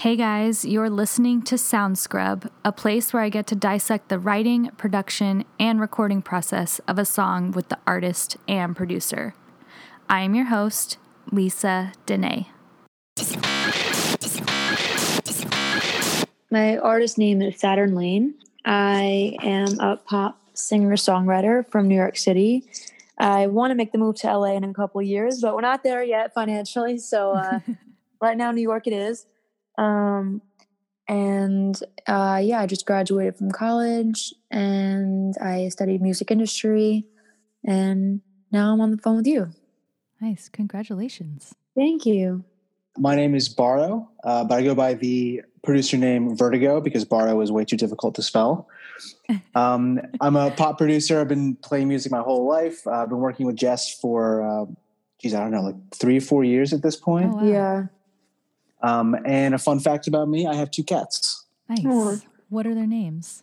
Hey guys, you're listening to Sound Scrub, a place where I get to dissect the writing, production, and recording process of a song with the artist and producer. I am your host, Lisa Dene. My artist name is Saturn Lane. I am a pop singer songwriter from New York City. I want to make the move to LA in a couple years, but we're not there yet financially. So uh, right now, New York it is. Um, and uh, yeah, I just graduated from college and I studied music industry. And now I'm on the phone with you. Nice. Congratulations. Thank you. My name is Baro, uh, but I go by the producer name Vertigo because Baro is way too difficult to spell. Um, I'm a pop producer. I've been playing music my whole life. Uh, I've been working with Jess for, uh, geez, I don't know, like three or four years at this point. Oh, wow. Yeah. Um, and a fun fact about me: I have two cats, Nice. Aw. What are their names?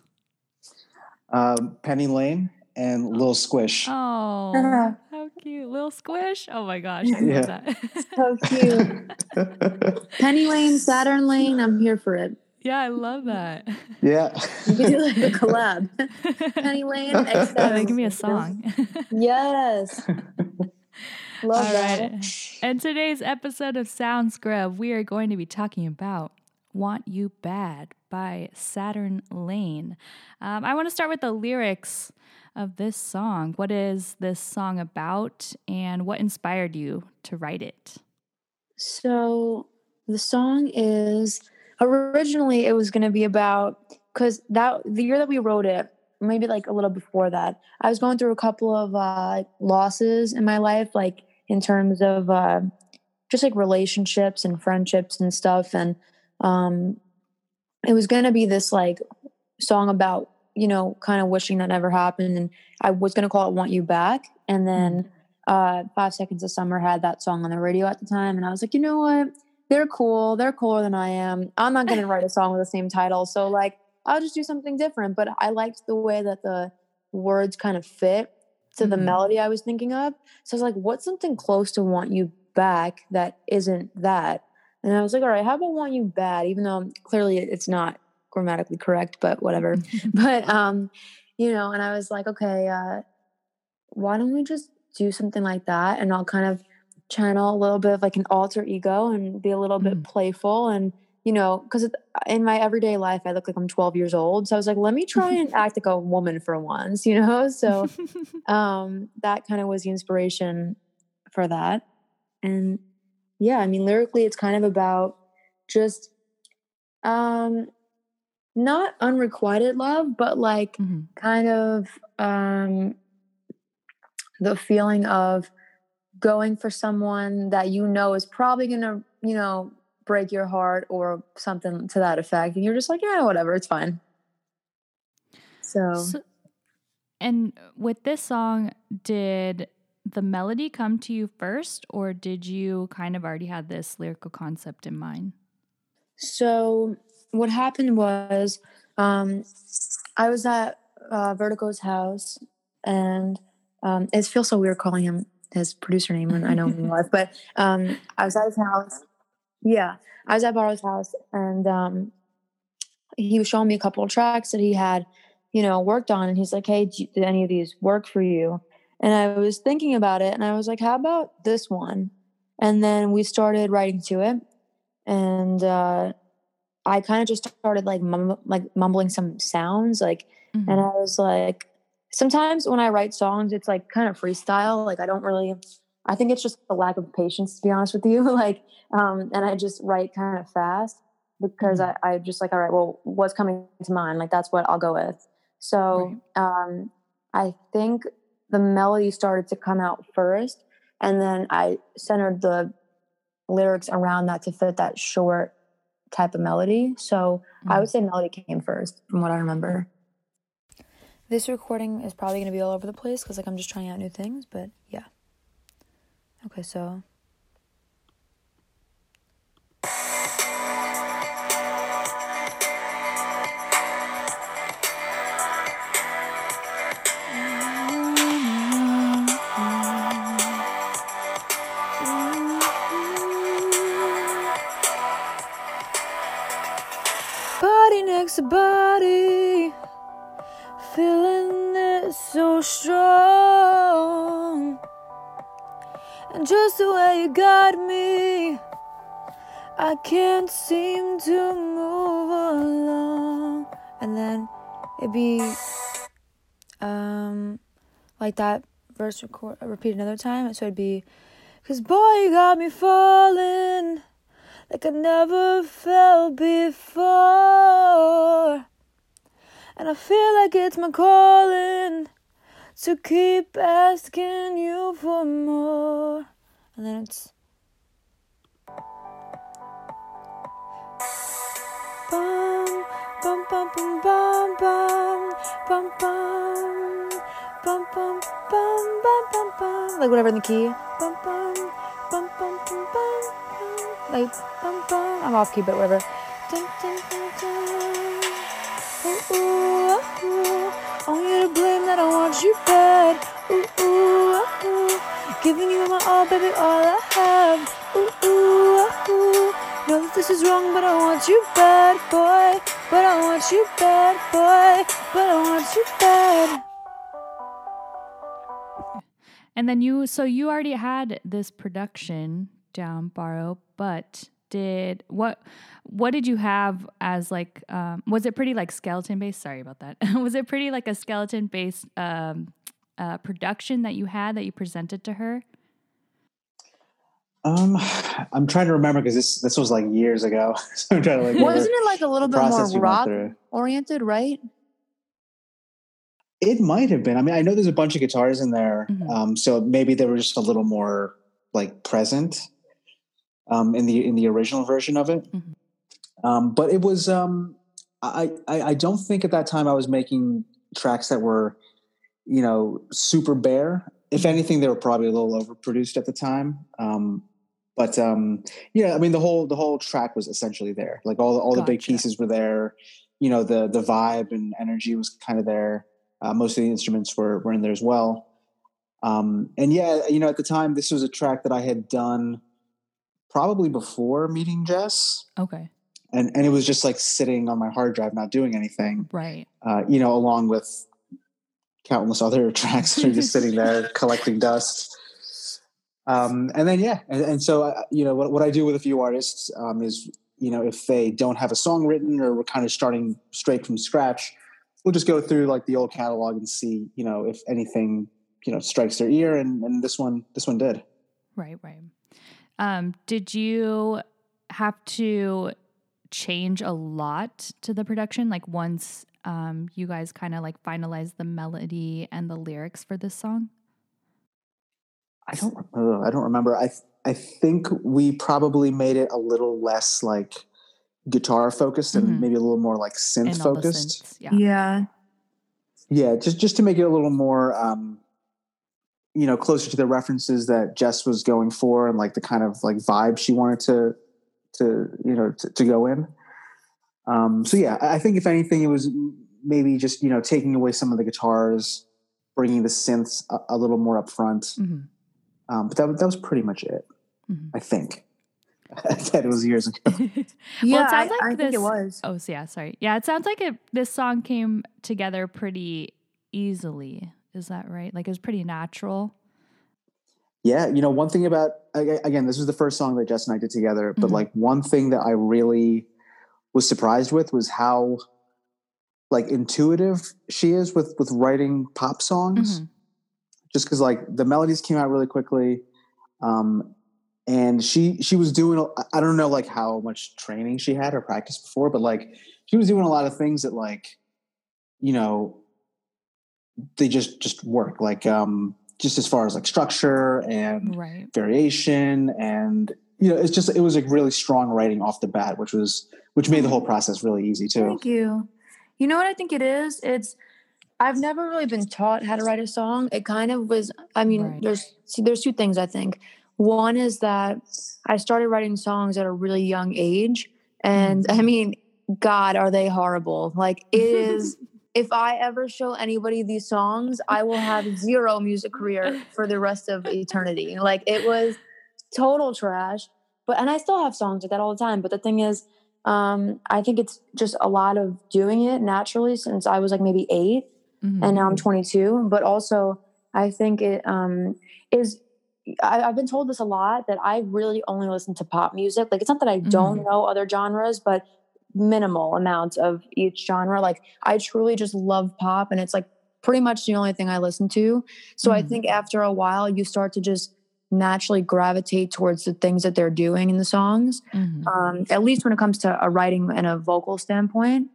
um, Penny Lane and Lil Squish. Oh, Uh-huh. how cute. Little squish. Oh my gosh. I Yeah. love that. So cute. Penny Lane, Saturn Lane, I'm here for it. yeah, I love that. yeah, We could do like a collab. Penny Lane, X Yeah, Saturn that can be a song. Yes. Love All that. right. In today's episode of Sound Scrub, we are going to be talking about Want You Bad by Saturn Lane. Um, I want to start with the lyrics of this song. What is this song about, and what inspired you to write it? So the song is originally it was going to be about because that the year that we wrote it, maybe like a little before that, I was going through a couple of uh, losses in my life, like in terms of uh, just like relationships and friendships and stuff, and um, it was going to be this like song about you know kind of wishing that never happened, and I was going to call it "Want You Back," and then uh, Five Seconds of Summer had that song on the radio at the time, and I was like, you know what? They're cool. They're cooler than I am. I'm not going to write a song with the same title, so like I'll just do something different. But I liked the way that the words kind of fit to the Mhm. melody I was thinking of. So I was like, what's something close to "Want You Back" that isn't that? And I was like, all right, how about "Want You Bad"? Even though clearly it's not grammatically correct, but whatever but um you know and i was like okay uh why don't we just do something like that and i'll kind of channel a little bit of like an alter ego and be a little bit Mm. playful and you know because in my everyday life i look like i'm 12 years old. So i was like let me try and act like a woman for once you know? So um that kind of was the inspiration for that. And yeah i mean lyrically it's kind of about just um not unrequited love but like Mhm. kind of um the feeling of going for someone that you know is probably gonna you know break your heart or something to that effect and you're just like yeah whatever it's fine so, So- and with this song, did the melody come to you first, or did you kind of already had this lyrical concept in mind? So what happened was um, I was at uh, Vertigo's house, and um, it feels so weird calling him his producer name when I know him in life. But um, I was at his house. Yeah, I was at Baro's house, and um, he was showing me a couple of tracks that he had, you know, worked on, and he's like, "Hey, do- did any of these work for you?" And I was thinking about it, and I was like, "How about this one?" And then we started writing to it, and uh, I kind of just started like mum- like mumbling some sounds, like, Mhm. and I was like, sometimes when I write songs, it's like kind of freestyle. Like I don't really, I think it's just a lack of patience, to be honest with you. like, um, and I just write kind of fast because I, I just like, all right, well, what's coming to mind? Like that's what I'll go with. So um, I think the melody started to come out first, and then I centered the lyrics around that to fit that short type of melody. So I would say melody came first, from what I remember. This recording is probably going to be all over the place because like I'm just trying out new things, but yeah. Okay, so Body next to body, feeling it so strong. And just the way you got me, I can't seem to move along. And then it'd be um like that verse record repeat another time. So it'd be, cause boy you got me falling like I never felt before. And I feel like it's my calling to keep asking you for more. And then it's bum bum bum bum bum bum bum bum bum bum bum bum bum bum like whatever in the key bum bum bum bum bum bum like bum bum I'm off key but whatever dun, dun, dun, dun. Ooh, ooh, ooh. I want you to blame that I want you bad ooh, ooh, ooh. giving you my all baby all I have. Ooh, ooh, ooh. know that this is wrong but I want you bad boy. But I want you bad boy. But I want you bad. And then you, so you already had this production down, Baro, but did what what did you have as like um was it pretty like skeleton based sorry about that was it pretty like a skeleton based um uh production that you had that you presented to her Um, I'm trying to remember because this this was like years ago. so I'm trying to like. wasn't it like a little bit more process we went rock oriented right It might have been. I mean, I know there's a bunch of guitars in there, Mhm. um, so maybe they were just a little more like present um, in the in the original version of it. Mhm. Um, but it was. Um, I, I I don't think at that time I was making tracks that were, you know, super bare. If anything, they were probably a little overproduced at the time. Um, but um, yeah, I mean the whole the whole track was essentially there. Like all the, all the big pieces were there. You know, the the vibe and energy was kind of there. Uh, most of the instruments were were in there as well. Um, and yeah, you know, at the time, this was a track that I had done probably before meeting Jess, okay and and it was just like sitting on my hard drive, not doing anything. right Uh, you know, along with countless other tracks that are just sitting there collecting dust. Um, and then yeah, and, and so uh, you know what what I do with a few artists um, is you know if they don't have a song written or we're kind of starting straight from scratch, we'll just go through like the old catalog and see you know if anything you know strikes their ear, and and this one this one did. right right um did you have to change a lot to the production like once um you guys kind of like finalized the melody and the lyrics for this song I don't uh, I don't remember. I I think we probably made it a little less like guitar focused and Mhm. maybe a little more like synth and focused. synths, yeah yeah Yeah, just just to make it a little more, um, you know, closer to the references that Jess was going for and like the kind of like vibe she wanted to to you know to, to go in. Um, so yeah, I I think if anything, it was maybe just you know taking away some of the guitars, bringing the synths a, a little more up front. hmm Um, but that that was pretty much it. Mhm. I think. that it was years ago. yeah it sounds I, like I think it was Oh, so yeah, sorry. Yeah, it sounds like it, this song came together pretty easily. Is that right? Like it was pretty natural. Yeah, you know, one thing about again, this was the first song that Jess and I did together, but Mhm. like one thing that I really was surprised with was how like intuitive she is with with writing pop songs. Mhm. Just because like the melodies came out really quickly, um, and she she was doing. I don't know like how much training she had or practice before, but like she was doing a lot of things that like you know they just just work like um just as far as like structure and Right. variation and you know it's just it was like really strong writing off the bat which was which made the whole process really easy too Thank you. You know what I think it is? It's I've never really been taught how to write a song. It kind of was I mean, Right. there's see there's two things I think. One is that I started writing songs at a really young age and I mean, god, are they horrible. Like it is if I ever show anybody these songs, I will have zero music career for the rest of eternity. Like it was total trash. But and I still have songs like that all the time. But the thing is, um, I think it's just a lot of doing it naturally since I was like maybe 8 Mhm. and now I'm 22. But also, I think it um, is. I, I've been told this a lot that I really only listen to pop music. Like, it's not that I don't know other genres, but minimal amounts of each genre. Like, I truly just love pop, and it's like pretty much the only thing I listen to. So I Mhm. think after a while, you start to just naturally gravitate towards the things that they're doing in the songs Mhm. um, at least when it comes to a writing and a vocal standpoint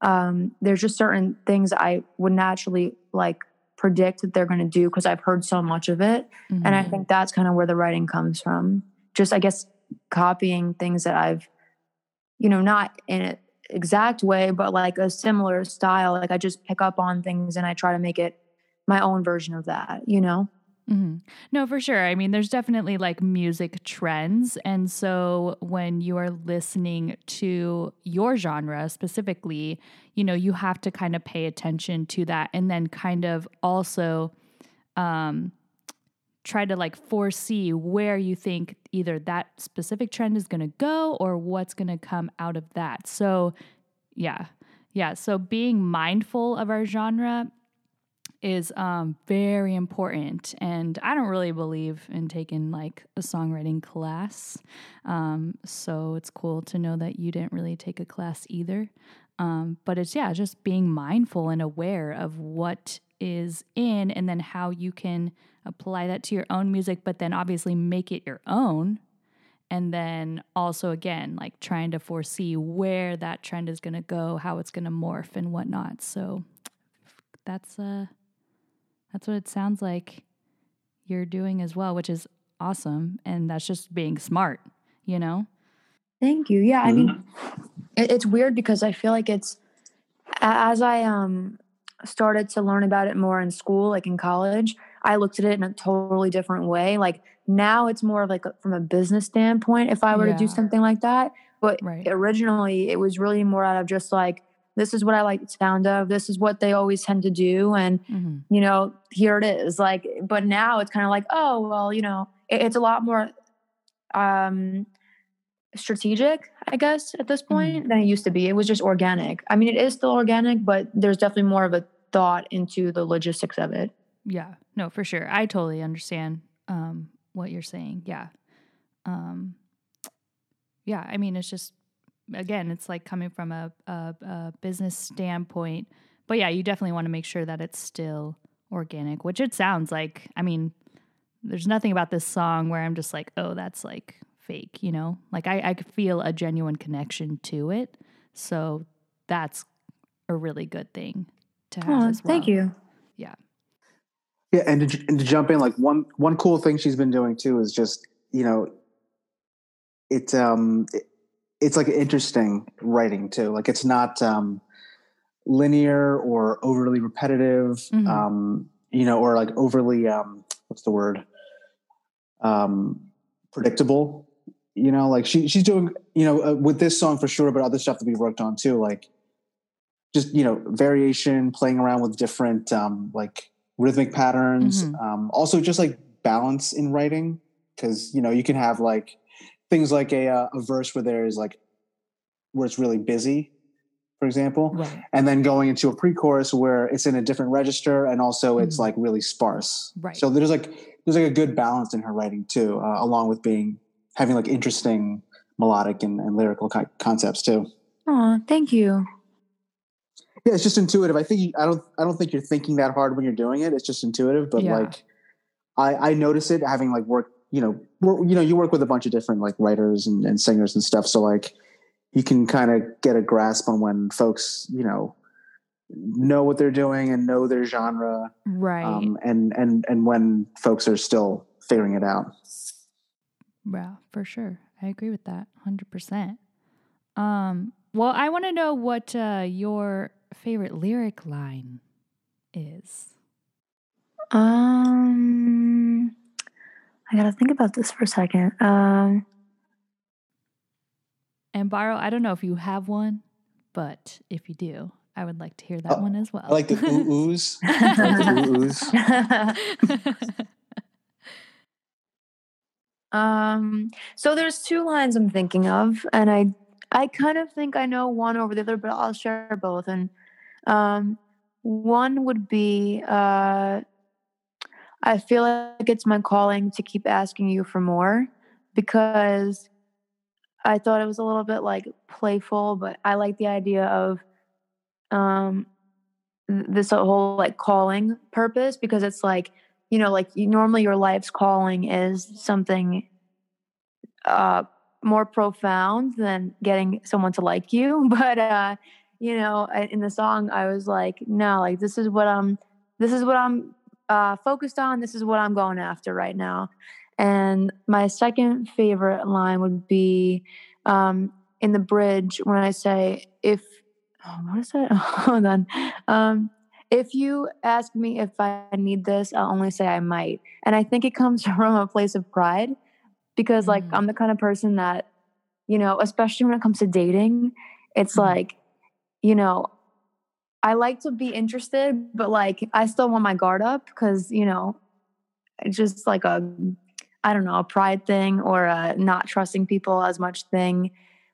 um, there's just certain things i would naturally like predict that they're going to do because i've heard so much of it and i Mhm. think that's kind of where the writing comes from just i guess copying things that i've you know not in an exact way but like a similar style like i just pick up on things and i try to make it my own version of that you know hmm No, for sure. I mean, there's definitely like music trends. And so when you are listening to your genre specifically, you know, you have to kind of pay attention to that and then kind of also um, try to like foresee where you think either that specific trend is going to go or what's going to come out of that. So, yeah. Yeah. So being mindful of our genre is um, very important. And I don't really believe in taking like a songwriting class. Um, so it's cool to know that you didn't really take a class either. Um, but it's, yeah, just being mindful and aware of what is in and then how you can apply that to your own music, but then obviously make it your own. And then also, again, like trying to foresee where that trend is going to go, how it's going to morph and whatnot. So that's, uh, that's what it sounds like you're doing as well, which is awesome. And that's just being smart, you know? Thank you. Yeah, I mean, it's weird because I feel like it's as I um started to learn about it more in school, like in college, I looked at it in a totally different way. Like now, it's more of like a, from a business standpoint. If I were to do something like that, but Right. originally it was really more out of just like this is what I like the sound of. This is what they always tend to do, and hmm you know, here it is. Like, but now it's kind of like, oh, well, you know, it, it's a lot more um strategic, I guess, at this point than it used to be. It was just organic. I mean, it is still organic, but there's definitely more of a thought into the logistics of it. Yeah, no, for sure. I totally understand um, what you're saying. Yeah. Um, yeah, I mean, it's just, again, it's like coming from a, a, a business standpoint. But yeah, you definitely want to make sure that it's still organic, which it sounds like. I mean, there's nothing about this song where I'm just like, oh, that's like fake, you know? Like I, I feel a genuine connection to it. So that's a really good thing to have Oh, as well. thank you. Yeah. Yeah, and to, and to jump in, like one one cool thing she's been doing too is just you know, it's um, it, it's like interesting writing too. Like it's not um, linear or overly repetitive, Mhm. um, you know, or like overly um, what's the word, um, predictable. You know, like she she's doing you know uh, with this song for sure, but other stuff that we worked on too, like just you know variation, playing around with different um, like rhythmic patterns. Mhm. Um, also, just like balance in writing, because you know you can have like things like a uh, a verse where there is like where it's really busy, for example, Right. and then going into a pre-chorus where it's in a different register and also it's Mhm. like really sparse. Right. So there's like there's like a good balance in her writing too, uh, along with being having like interesting melodic and, and lyrical co- concepts too. Oh, thank you. Yeah, it's just intuitive. I think you, I don't I don't think you're thinking that hard when you're doing it. It's just intuitive. But Yeah. like I I notice it having like worked. You know, work, you know, you work with a bunch of different like writers and, and singers and stuff. So like you can kind of get a grasp on when folks you know know what they're doing and know their genre Right. um, and and and when folks are still figuring it out. Yeah, for sure. I agree with that 100%. Um, well, I want to know what uh, your favorite lyric line is. Um, I gotta think about this for a second. Um, And Baro, I don't know if you have one, but if you do, I would like to hear that Oh, one as well. I like the ooh oohs. Like the ooh oohs. um, so there's two lines I'm thinking of, and I I kind of think I know one over the other, but I'll share both. And um, one would be uh, I feel like it's my calling to keep asking you for more because I thought it was a little bit like playful, but I like the idea of um, this whole like calling purpose because it's like you know like you, normally your life's calling is something uh more profound than getting someone to like you. But uh you know in the song i was like no like this is what i'm this is what i'm uh focused on. This is what i'm going after right now. And my second favorite line would be um in the bridge when i say if oh, what is it hold on. Um if you ask me if I need this, I'll only say I might. And I think it comes from a place of pride because, like, Mm. I'm the kind of person that, you know, especially when it comes to dating, it's Mhm. like, you know, I like to be interested, but like, I still want my guard up because, you know, it's just like a, I don't know, a pride thing or a not trusting people as much thing.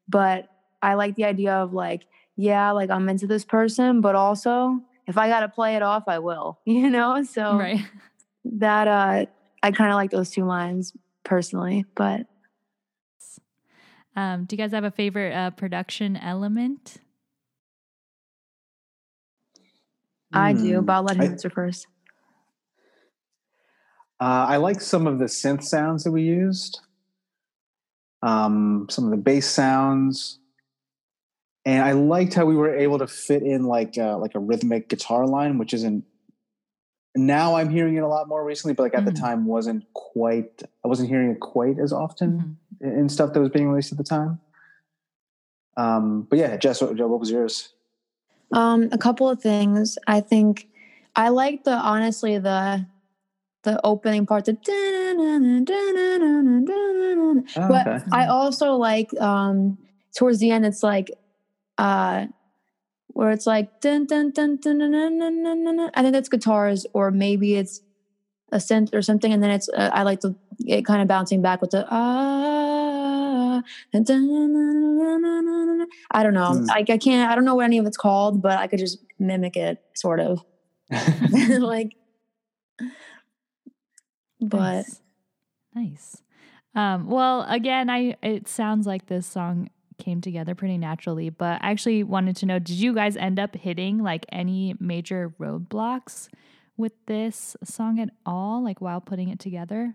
But I like the idea of like, yeah, like I'm into this person, but also if I got to play it off, I will, you know? So Right. that, uh, I kind of like those two lines personally, but Um, do you guys have a favorite uh, production element? I do, Hmm. but I'll let him I- answer first. Uh, I like some of the synth sounds that we used, um, some of the bass sounds, and I liked how we were able to fit in like uh, like a rhythmic guitar line, which isn't. Now I'm hearing it a lot more recently, but like at Mhm. the time wasn't quite. I wasn't hearing it quite as often Mhm. in in stuff that was being released at the time. Um, but yeah, Jess, what, what was yours? Um, a couple of things. I think I like the honestly the the opening part. The Oh, but okay. I also like um towards the end. It's like uh where it's like dun dun dun dun dun dun dun dun dun. dun. I think that's guitars, or maybe it's a synth or something, and then it's uh, I like the it kind of bouncing back with the ah. dun, dun, dun, dun, dun, dun, dun, dun. I don't know. Hmm. Like I can't. I don't know what any of it's called, but I could just mimic it, sort of. like, but nice. nice. Um, well, again, I it sounds like this song came together pretty naturally, but I actually wanted to know: Did you guys end up hitting like any major roadblocks with this song at all, like while putting it together?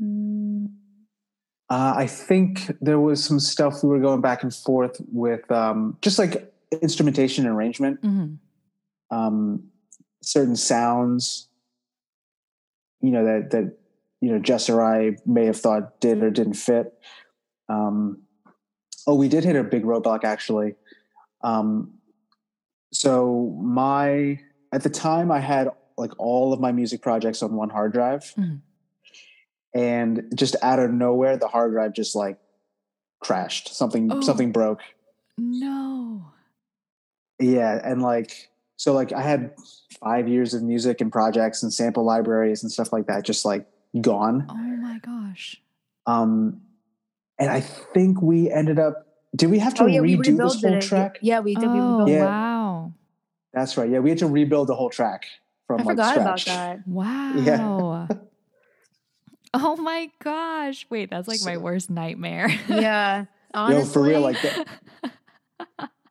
mm, Uh, I think there was some stuff we were going back and forth with, um, just like instrumentation and arrangement, Mm-hmm. um, certain sounds, you know that that you know Jess or I may have thought did or didn't fit. Um, oh, we did hit a big roadblock actually. Um, so my at the time I had like all of my music projects on one hard drive, Mhm. and just out of nowhere the hard drive just like crashed. Something Oh. something broke. No. Yeah, and like so like I had 5 years of music and projects and sample libraries and stuff like that just like gone. Oh my gosh. Um and I think we ended up did we have to oh yeah, we redo this whole it. track? Yeah, we did. Oh rebuilt. Yeah. wow. That's right. Yeah, we had to rebuild the whole track from I like forgot about scratch. that. Wow. oh my gosh. Wait, that's like my worst nightmare. Yeah, honestly, Yo, for real like that it-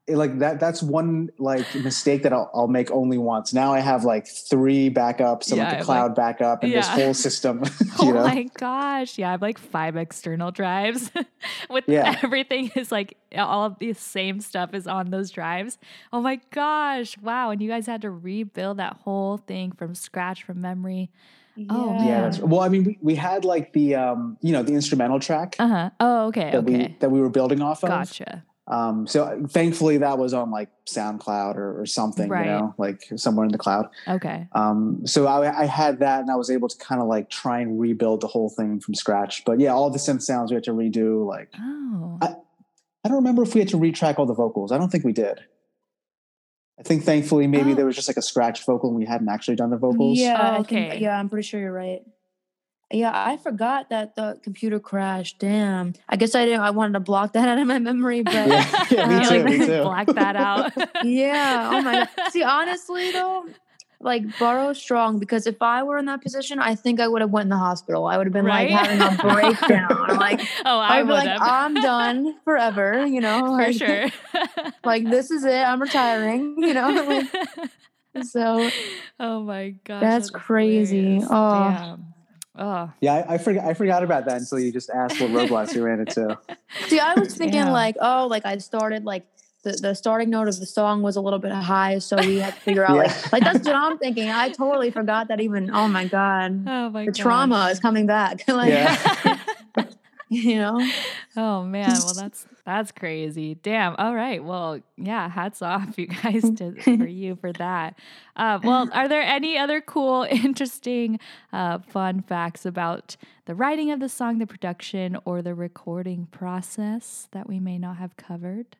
like that that's one like mistake that I'll, I'll make only once. Now I have like three backups and Yeah, like a have, cloud backup and this whole system. Oh know? my gosh. Yeah, I have like five external drives with Yeah. everything is like all of the same stuff is on those drives. Oh my gosh. Wow. And you guys had to rebuild that whole thing from scratch from memory. Oh, yeah, that's well. I mean, we, we had like the um, you know, the instrumental track Uh huh. Oh, okay. that Okay. we that we were building off of. Gotcha. Um, so thankfully that was on like SoundCloud or, or something, Right. you know, like somewhere in the cloud. Okay. Um, so I, I had that and I was able to kind of like try and rebuild the whole thing from scratch. But yeah, all the synth sounds we had to redo. Like Oh. I- I don't remember if we had to retrack all the vocals. I don't think we did. I think thankfully maybe Oh. there was just like a scratch vocal and we hadn't actually done the vocals. Yeah, Oh, I okay. think, yeah, I'm pretty sure you're right. Yeah, I forgot that the computer crashed. Damn. I guess I didn't. I wanted to block that out of my memory, but Yeah, yeah, me too. like, Me too. Black that out. yeah. Oh my god. See, honestly though, like Baro strong because if I were in that position, I think I would have went in the hospital. I would have been Right? like having a breakdown. I'm like, oh, I I'd be would like. I'm done forever. You know, For like, sure. Like this is it. I'm retiring. You know. Like, so oh my gosh. That's crazy. hilarious. Oh. Damn. Oh. Yeah, I, I forgot. I forgot about that until you just asked what roadblocks you ran into. See, I was thinking Damn. like, oh, like I started like the, the starting note of the song was a little bit high, so we had to figure out Yeah. like like that's what I'm thinking. I totally forgot that even. Oh my god, Oh my the gosh. trauma is coming back. like Yeah. you know, oh man, well that's that's crazy. Damn. All right. Well, yeah. Hats off, you guys, to, for you for that. Uh, well, are there any other cool, interesting, uh, fun facts about the writing of the song, the production, or the recording process that we may not have covered?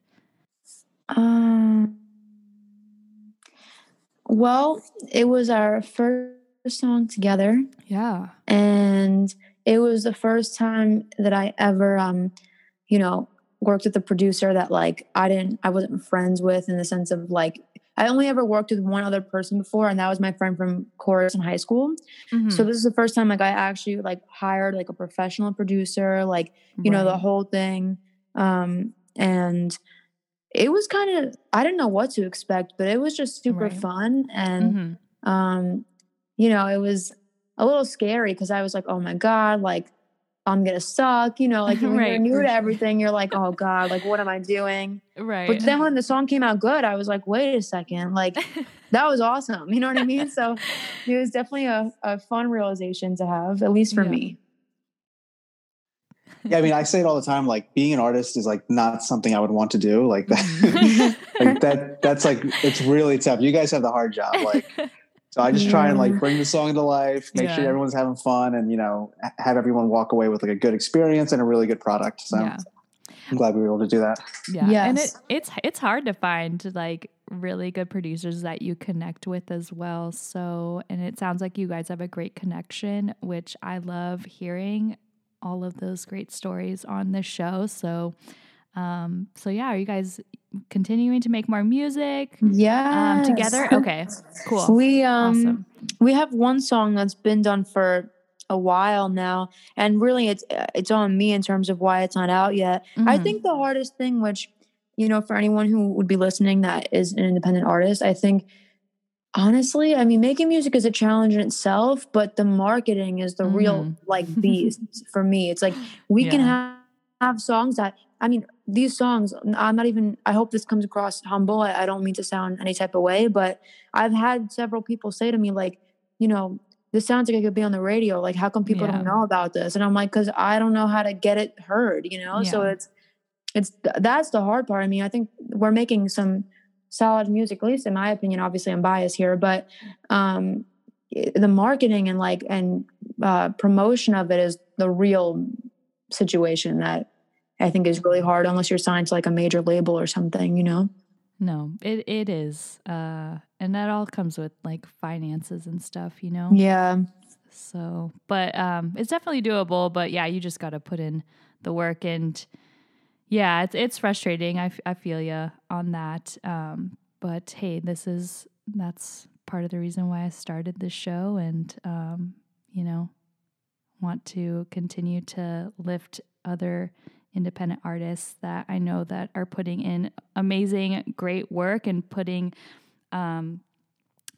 um, well, it was our first song together. Yeah. and it was the first time that I ever, um, you know, worked with a producer that like I didn't, I wasn't friends with in the sense of like I only ever worked with one other person before, and that was my friend from chorus in high school. So Mhm. this is the first time like I actually like hired like a professional producer, like you know the whole thing, um, and it was kind of I didn't know what to expect, but it was just super Right. fun and Mhm. um you know it was a little scary because i was like oh my god like i'm gonna suck you know like when Right, you're new to sure. everything you're like oh god like what am i doing Right. but then when the song came out good i was like wait a second like that was awesome you know what i mean so it was definitely a, a fun realization to have at least for Yeah. me Yeah, I mean, I say it all the time. Like being an artist is like not something I would want to do. Like that. Like that. That's like it's really tough. You guys have the hard job. Like so, I just try and like bring the song to life, make sure everyone's having fun, and you know, have everyone walk away with like a good experience and a really good product. So yeah. I'm glad we were able to do that. Yeah. And it, it's it's hard to find like really good producers that you connect with as well. So and it sounds like you guys have a great connection, which I love hearing all of those great stories on the show. So um so yeah, are you guys continuing to make more music yeah um together? Okay. Cool. we um awesome. we have one song that's been done for a while now and really it's it's on me in terms of why it's not out yet i Mhm. think the hardest thing which you know for anyone who would be listening that is an independent artist i think honestly i mean making music is a challenge in itself but the marketing is the real Mhm. like beast for me it's like we can have have songs that i mean these songs i'm not even i hope this comes across humble I, I don't mean to sound any type of way but i've had several people say to me like you know this sounds like it could be on the radio like how come people Yeah. don't know about this? And i'm like because i don't know how to get it heard you know? So it's it's that's the hard part i mean i think we're making some solid music at least in my opinion obviously i'm biased here but um the marketing and like and uh promotion of it is the real situation that i think is really hard unless you're signed to like a major label or something you know No, it it is. Uh and that all comes with like finances and stuff, you know? yeah So, but um, it's definitely doable. But yeah, you just got to put in the work, and yeah, it's it's frustrating. I, f- I feel you on that. Um, but hey, this is that's part of the reason why I started this show, and um, you know, want to continue to lift other independent artists that I know that are putting in amazing, great work and putting um,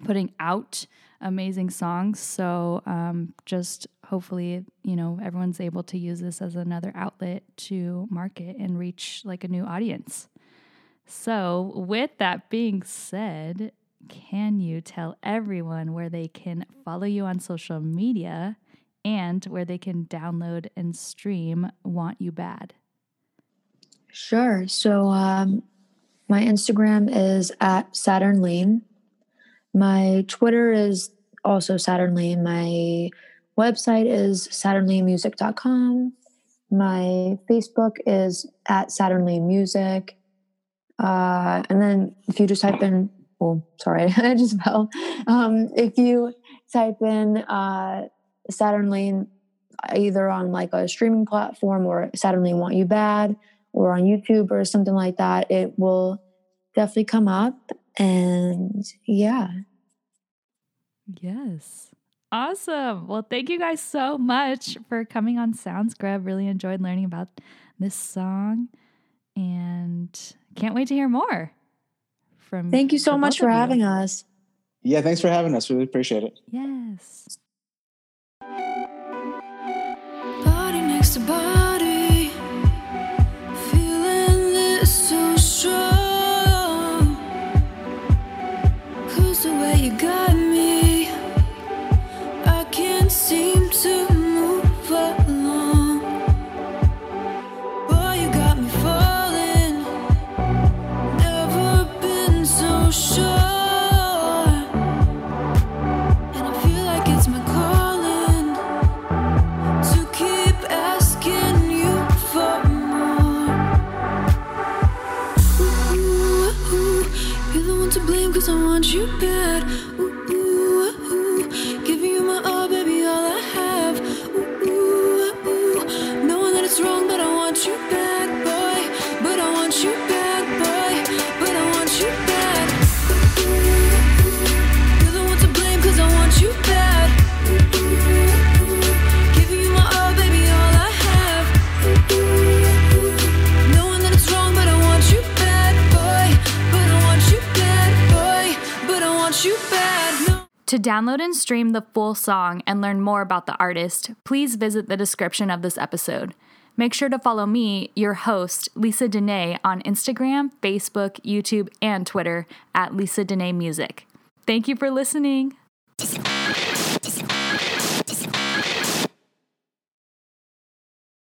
putting out amazing songs. So um, just hopefully, you know, everyone's able to use this as another outlet to market and reach like a new audience. So, with that being said, can you tell everyone where they can follow you on social media and where they can download and stream Want You Bad? Sure. So um, my Instagram is at Saturn Lane. My Twitter is also Saturn Lane. My website is saturnlanemusic.com. My Facebook is at Saturn Lane Music. Uh, and then if you just type in, oh, sorry, I just fell. Um, if you type in uh, Saturn Lane either on like a streaming platform or Saturn Lane Want You Bad or on YouTube or something like that, it will definitely come up. And yeah. Yes. Awesome. Well, thank you guys so much for coming on Sounds SoundScrub. Really enjoyed learning about this song and can't wait to hear more from Thank you so much for you. having us. Yeah, thanks for having us. Really appreciate it. Yes. Download and stream the full song and learn more about the artist, please visit the description of this episode. Make sure to follow me, your host, Lisa Dene, on Instagram, Facebook, YouTube, and Twitter at Lisa Dene Music. Thank you for listening.